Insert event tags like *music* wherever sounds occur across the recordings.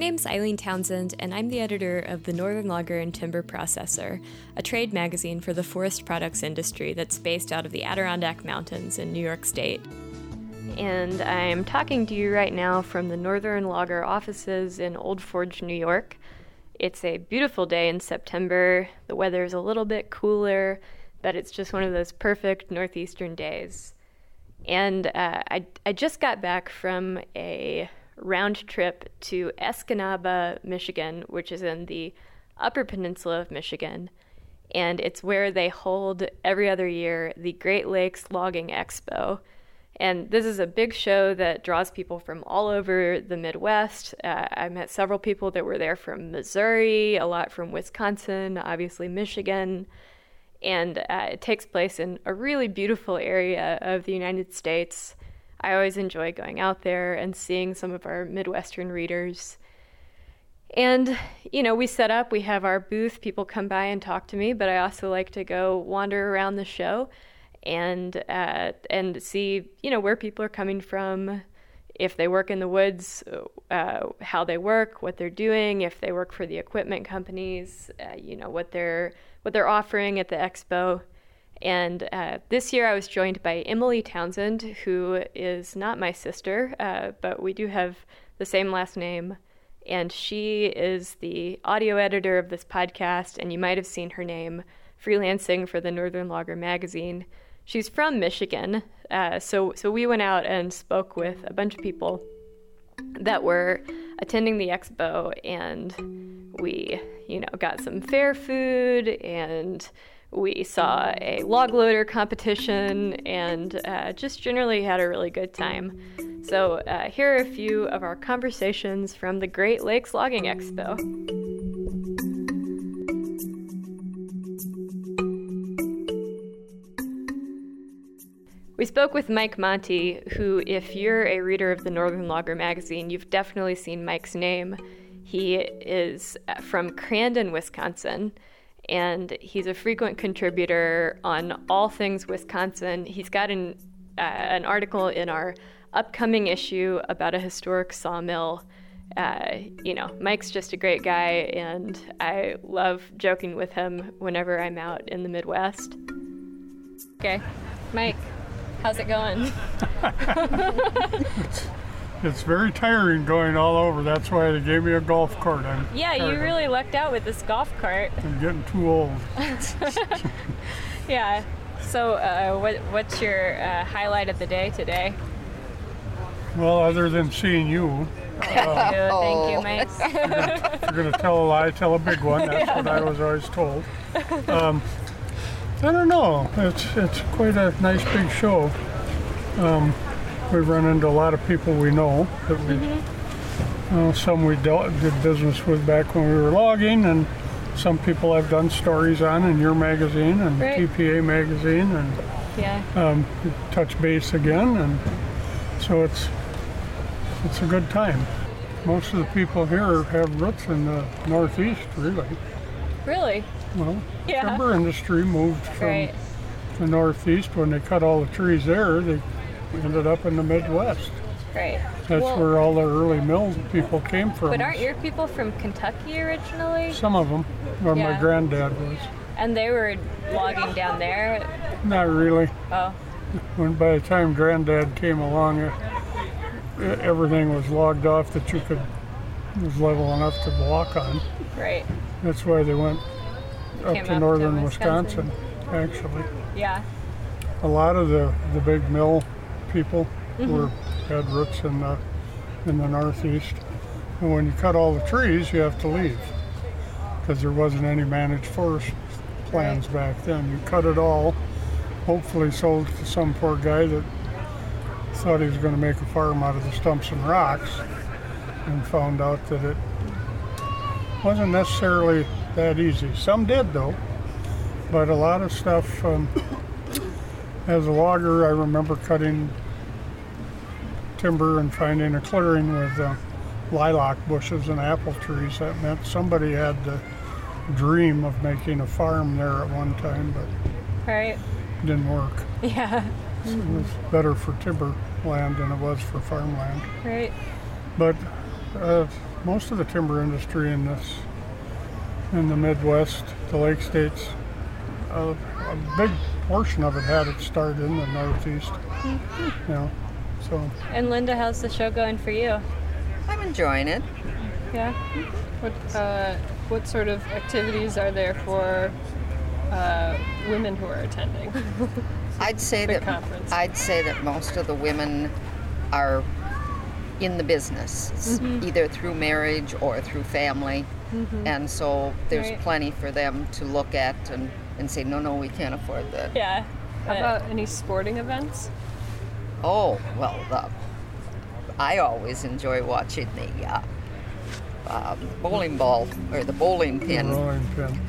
name's Eileen Townsend, and I'm the editor of the Northern Logger and Timber Processor, a trade magazine for the forest products industry that's based out of the Adirondack Mountains in New York State. And I'm talking to you right now from the Northern Logger offices in Old Forge, New York. It's a beautiful day in September. The weather is a little bit cooler, but it's just one of those perfect northeastern days. And uh, I, I just got back from a round trip to Escanaba, Michigan, which is in the Upper Peninsula of Michigan. And it's where they hold every other year the Great Lakes Logging Expo. And this is a big show that draws people from all over the Midwest. Uh, I met several people that were there from Missouri, a lot from Wisconsin, obviously Michigan. And uh, it takes place in a really beautiful area of the United States. I always enjoy going out there and seeing some of our Midwestern readers. And, you know, we set up, we have our booth, people come by and talk to me, but I also like to go wander around the show and uh, and see, you know, where people are coming from, if they work in the woods, uh, how they work, what they're doing, if they work for the equipment companies, uh, you know, what they're what they're offering at the expo. And uh, this year I was joined by Emily Townsend, who is not my sister, uh, but we do have the same last name. And she is the audio editor of this podcast, and you might have seen her name freelancing for the Northern Logger magazine. She's from Michigan, uh, so so we went out and spoke with a bunch of people that were attending the expo, and we, you know, got some fair food and we saw a log loader competition and uh, just generally had a really good time. So, uh, here are a few of our conversations from the Great Lakes Logging Expo. We spoke with Mike Monte, who, if you're a reader of the Northern Logger magazine, you've definitely seen Mike's name. He is uh, from Crandon, Wisconsin and he's a frequent contributor on all things Wisconsin. He's got an uh, an article in our upcoming issue about a historic sawmill. Uh, you know, Mike's just a great guy, and I love joking with him whenever I'm out in the Midwest. Okay, Mike, how's it going? *laughs* *laughs* it's very tiring going all over. That's why they gave me a golf cart. I'm yeah, you really lucked out with this golf cart. I'm getting too old. *laughs* yeah. So, uh, what, what's your uh, highlight of the day today? Well, other than seeing you. Thank *laughs* uh, you, thank you, Mike. if you're going to tell a lie, tell a big one. That's yeah. what I was always told. Um, I don't know. It's it's quite a nice big show. Um, we run into a lot of people we know that we, mm-hmm. some we dealt, did business with back when we were logging, and some people I've done stories on in your magazine and right. TPA magazine, and yeah. um, touch base again, and so it's it's a good time. Most of the people here have roots in the Northeast, really. Really? Well, yeah. timber industry moved from right. the Northeast when they cut all the trees there. They ended up in the Midwest. Right. That's well, where all the early mill people came from. But aren't your people from Kentucky originally? Some of them, where yeah. my granddad was. And they were logging down there? Not really. Oh. When by the time granddad came along, everything was logged off that you could was level enough to walk on. Right. That's why they went up to up northern to Wisconsin. Wisconsin, actually. Yeah. A lot of the the big mill people mm-hmm. were had roots in the in the northeast. And when you cut all the trees, you have to leave because there wasn't any managed forest plans right. back then. You cut it all, hopefully sold to some poor guy that thought he was going to make a farm out of the stumps and rocks, and found out that it wasn't necessarily that easy. Some did though, but a lot of stuff. Um, *coughs* as a logger, I remember cutting timber and finding a clearing with uh, lilac bushes and apple trees. That meant somebody had the dream of making a farm there at one time, but right. it didn't work. Yeah. So it was better for timber land than it was for farmland. Right. But uh, most of the timber industry in this in the Midwest, the Lake States, a, a big portion of it had its start in the Northeast. You know, so And Linda, how's the show going for you? I'm enjoying it. Yeah. What uh, what sort of activities are there for uh, women who are attending? *laughs* I'd say Big that conference. I'd say that most of the women are in the business, Mm-hmm. either through marriage or through family, and so there's Right. plenty for them to look at and, and say, no, no, we can't afford that. Yeah. How about any sporting events? Oh, well, uh, I always enjoy watching the uh, um, bowling ball or the bowling pin. rolling pin.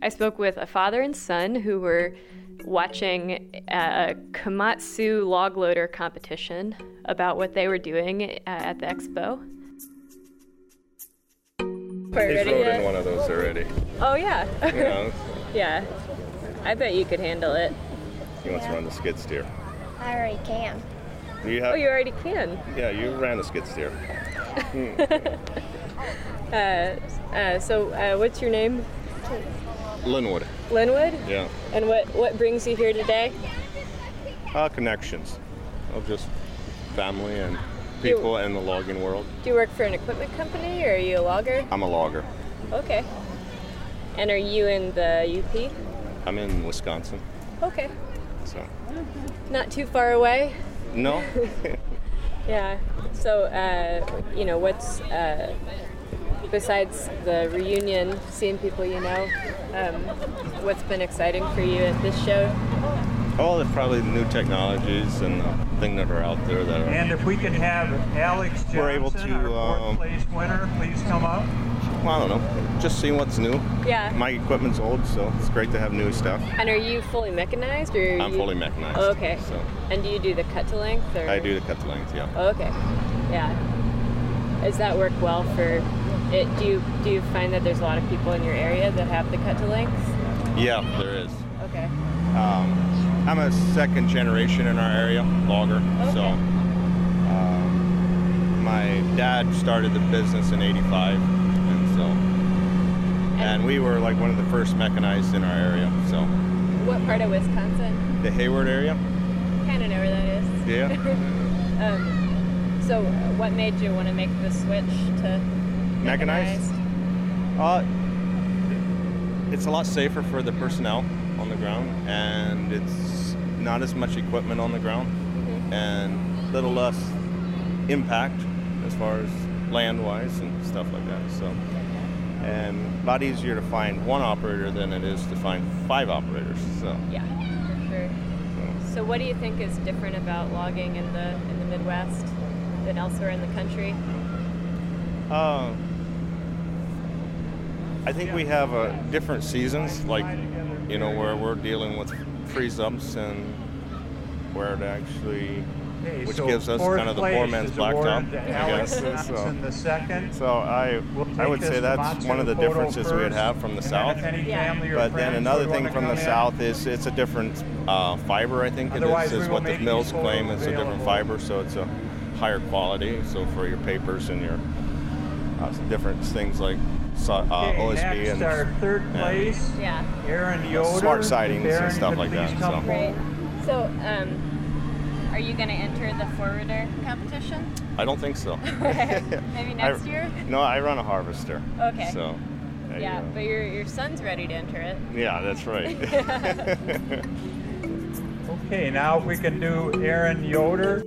I spoke with a father and son who were watching a Komatsu log loader competition about what they were doing uh, at the expo. He's ready rode in one of those already. Oh yeah, You know, *laughs* yeah. I bet you could handle it. he wants to run the skid steer. I already can. You Oh, you already can. yeah, you ran the skid steer. *laughs* Uh, uh, so, uh, what's your name? Linwood, Linwood. yeah. And what what brings you here today? Uh, connections of just family and people in the logging world. Do you work for an equipment company or are you a logger? I'm a logger. Okay. And are you in the UP? I'm in Wisconsin, Okay. so Not too far away. no. *laughs* Yeah. So, uh, you know, what's uh, besides the reunion, seeing people you know, um, what's been exciting for you at this show? oh, there's probably the new technologies and the things that are out there that are. And if we could have Alex Johnson, We're able to, our fourth um, place winner, please come up. Well, I don't know. Just seeing what's new. Yeah. My equipment's old, so it's great to have new stuff. And are you fully mechanized, or I'm you... fully mechanized. Oh, okay. So And do you do the cut to length, or I do the cut to length, yeah. Oh, okay. Yeah. Does that work well for it? Do you do you find that there's a lot of people in your area that have the cut to length? Yeah, there is. Okay. Um, I'm a second generation in our area, logger. So Okay. um, my dad started the business in '85, and so and we were like one of the first mechanized in our area. So What part of Wisconsin? the Hayward area, Kind of know where that is. yeah, *laughs* Um, so, what made you want to make the switch to Mechanized? uh, it's a lot safer for the personnel on the ground, and it's not as much equipment on the ground, and a little less impact as far as land-wise and stuff like that. So, and a lot easier to find one operator than it is to find five operators. So, Yeah, for sure. So, what do you think is different about logging in the in the Midwest than elsewhere in the country? uh, I think we have uh, different seasons, like you know, where we're dealing with freeze ups and where it actually Okay, Which so gives us kind of the place poor man's is blacktop, I Alex guess, so. Johnson the second. So I, We'll I would say that's one of the differences we would have from the and south. any Yeah. family or But then another thing from the in, south is it's a different uh, fiber. I think it Otherwise, is, is what the mills claim. photos It's a different fiber, so it's a higher quality. So for your papers and your uh, different things like so, uh, Okay, OSB next, and our third yeah. place, Yeah. Aaron Yoder. smart sidings and stuff like that, so. Great. So, um, are you going to enter the forwarder competition? I don't think so. *laughs* Maybe next I- year? No, I run a harvester. Okay. So. there you Yeah, go. but your your son's ready to enter it. Yeah, that's right. *laughs* *laughs* Okay, now we can do Aaron Yoder.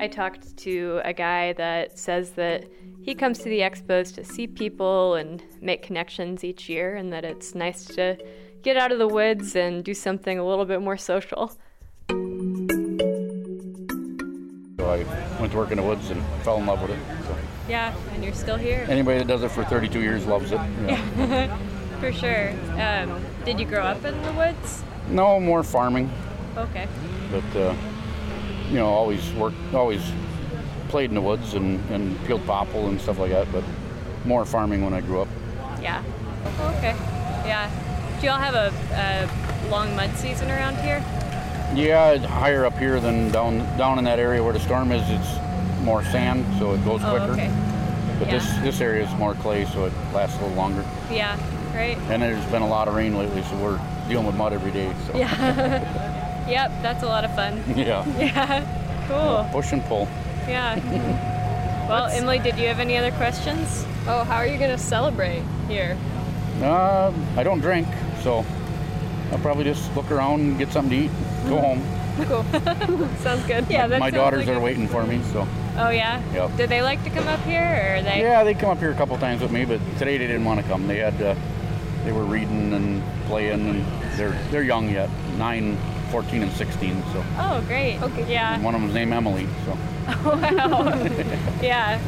I talked to a guy that says that he comes to the expos to see people and make connections each year, and that it's nice to get out of the woods and do something a little bit more social. So I went to work in the woods and fell in love with it. So Yeah, and you're still here. anybody that does it for 32 years loves it. you know. *laughs* For sure. Um, did you grow up in the woods? No more farming, Okay. but uh, you know, always worked, always played in the woods and, and peeled popple and stuff like that. But more farming when I grew up. Yeah. Okay. Yeah. Do y'all have a, a long mud season around here? Yeah, higher up here than down down in that area where the storm is. It's more sand, so it goes Oh, quicker. okay. But this Yeah. this area is more clay, so it lasts a little longer. Yeah, right. And there's been a lot of rain lately, so we're dealing with mud every day. So Yeah. *laughs* yep, that's a lot of fun. *laughs* yeah, Yeah, cool. push and pull. Yeah. *laughs* Well, Emily, did you have any other questions? Oh, how are you gonna celebrate here? Uh, I don't drink, so I'll probably just look around and get something to eat, go home. *laughs* Cool. *laughs* Sounds good. Yeah, that My sounds daughters like are a- waiting for me, so Oh yeah. Yep. Did they like to come up here, or are they? yeah, they come up here a couple times with me, but today they didn't want to come. They had uh, they were reading and playing, and they're they're young yet, 9, 14, and 16. So Oh, great. Okay. Yeah. one of them's named Emily. So *laughs* wow. yeah.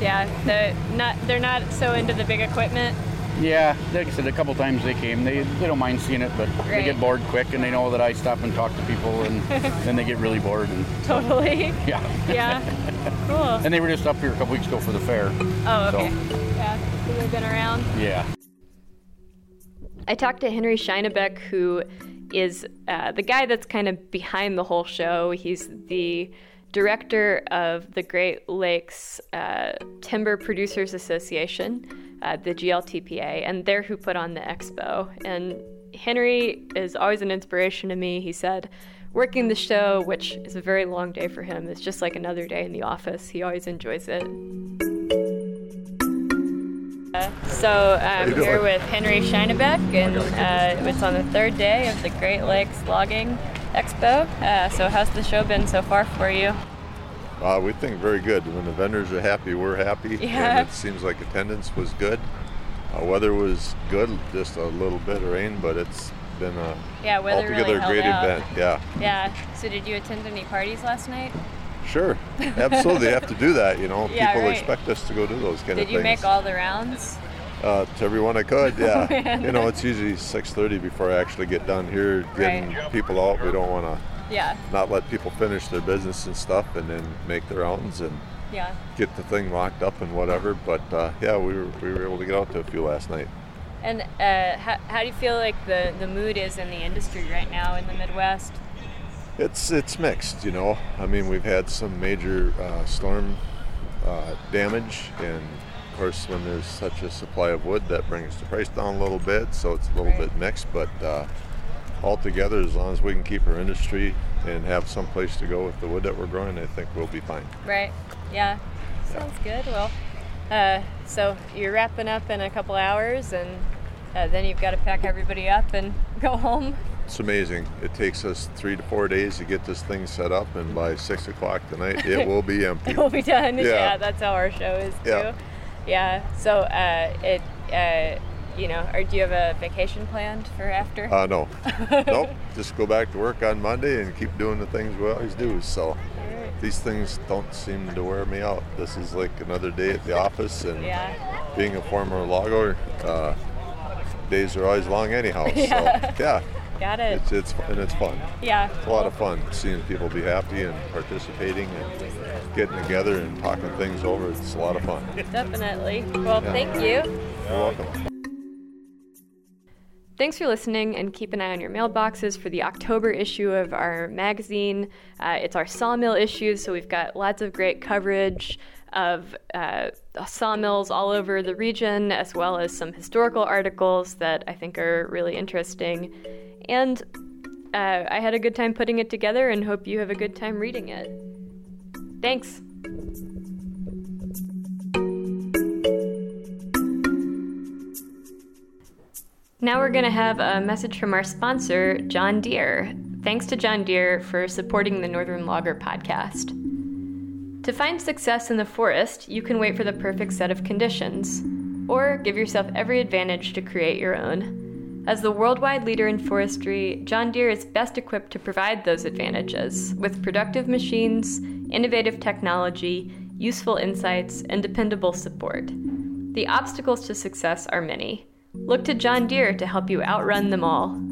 Yeah. They're not. They're not so into the big equipment. Yeah, like I said, a couple times they came. They they don't mind seeing it, but they get bored quick, and they know that I stop and talk to people, and *laughs* then they get really bored. And Totally. yeah, Yeah. Cool. and they were just up here a couple weeks ago for the fair. Oh, okay. Yeah. So they've been around. Yeah. I talked to Henry Schienebeck, who is uh, the guy that's kind of behind the whole show. He's the director of the Great Lakes uh, Timber Producers Association, uh, the GLTPA, and they're who put on the expo. And Henry is always an inspiration to me. He said, working the show, which is a very long day for him, is just like another day in the office. He always enjoys it. So I'm here with Henry Schienebeck, and uh, it's on the third day of the Great Lakes Logging Expo. Uh, so how's the show been so far for you? Uh, we think very good. When the vendors are happy, we're happy. Yeah. And it seems like attendance was good. Uh, weather was good, just a little bit of rain, but it's been a Yeah, weather altogether really a great out. event. Yeah, Yeah. So did you attend any parties last night? sure, absolutely. have to do that. You know, *laughs* Yeah, people right. expect us to go do those kind Did of you things. make all the rounds? uh, to everyone I could. Yeah, *laughs* man. you know, it's usually 6:30 before I actually get done here, getting people out. We don't want to Yeah. not let people finish their business and stuff, and then make their rounds and Yeah. get the thing locked up and whatever. But uh, yeah, we were, we were able to get out to a few last night. And uh, how, how do you feel like the, the mood is in the industry right now in the Midwest? It's it's mixed, you know. I mean, we've had some major uh, storm uh, damage, and of course, when there's such a supply of wood, that brings the price down a little bit. So it's a little Right. bit mixed, but uh, altogether, as long as we can keep our industry and have some place to go with the wood that we're growing, I think we'll be fine. Right. Yeah. Sounds good. Well, uh, so you're wrapping up in a couple hours, and uh, then you've got to pack everybody up and *laughs* go home. It's amazing. It takes us three to four days to get this thing set up, and by six o'clock tonight, *laughs* it will be empty. It will be done. Yeah. Yeah. that's how our show is too. Yeah. Yeah. So, uh, it, uh, you know, or do you have a vacation planned for after? Uh, no, *laughs* nope. Just go back to work on Monday and keep doing the things we always do. So these things don't seem to wear me out. This is like another day at the office, and yeah. being a former logger, uh, days are always long anyhow. *laughs* Yeah. So yeah, Got it. it's it's and it's fun. yeah. It's a lot of fun seeing people be happy and participating and getting together and talking things over. It's a lot of fun. Definitely. Well, thank you. You're welcome. Thanks for listening, and keep an eye on your mailboxes for the October issue of our magazine. Uh, it's our sawmill issue, so we've got lots of great coverage of uh, sawmills all over the region, as well as some historical articles that I think are really interesting. And uh, I had a good time putting it together, and hope you have a good time reading it. Thanks. Now we're going to have a message from our sponsor, John Deere. Thanks to John Deere for supporting the Northern Logger podcast. To find success in the forest, you can wait for the perfect set of conditions, or give yourself every advantage to create your own. As the worldwide leader in forestry, John Deere is best equipped to provide those advantages with productive machines, innovative technology, useful insights, and dependable support. The obstacles to success are many. Look to John Deere to help you outrun them all.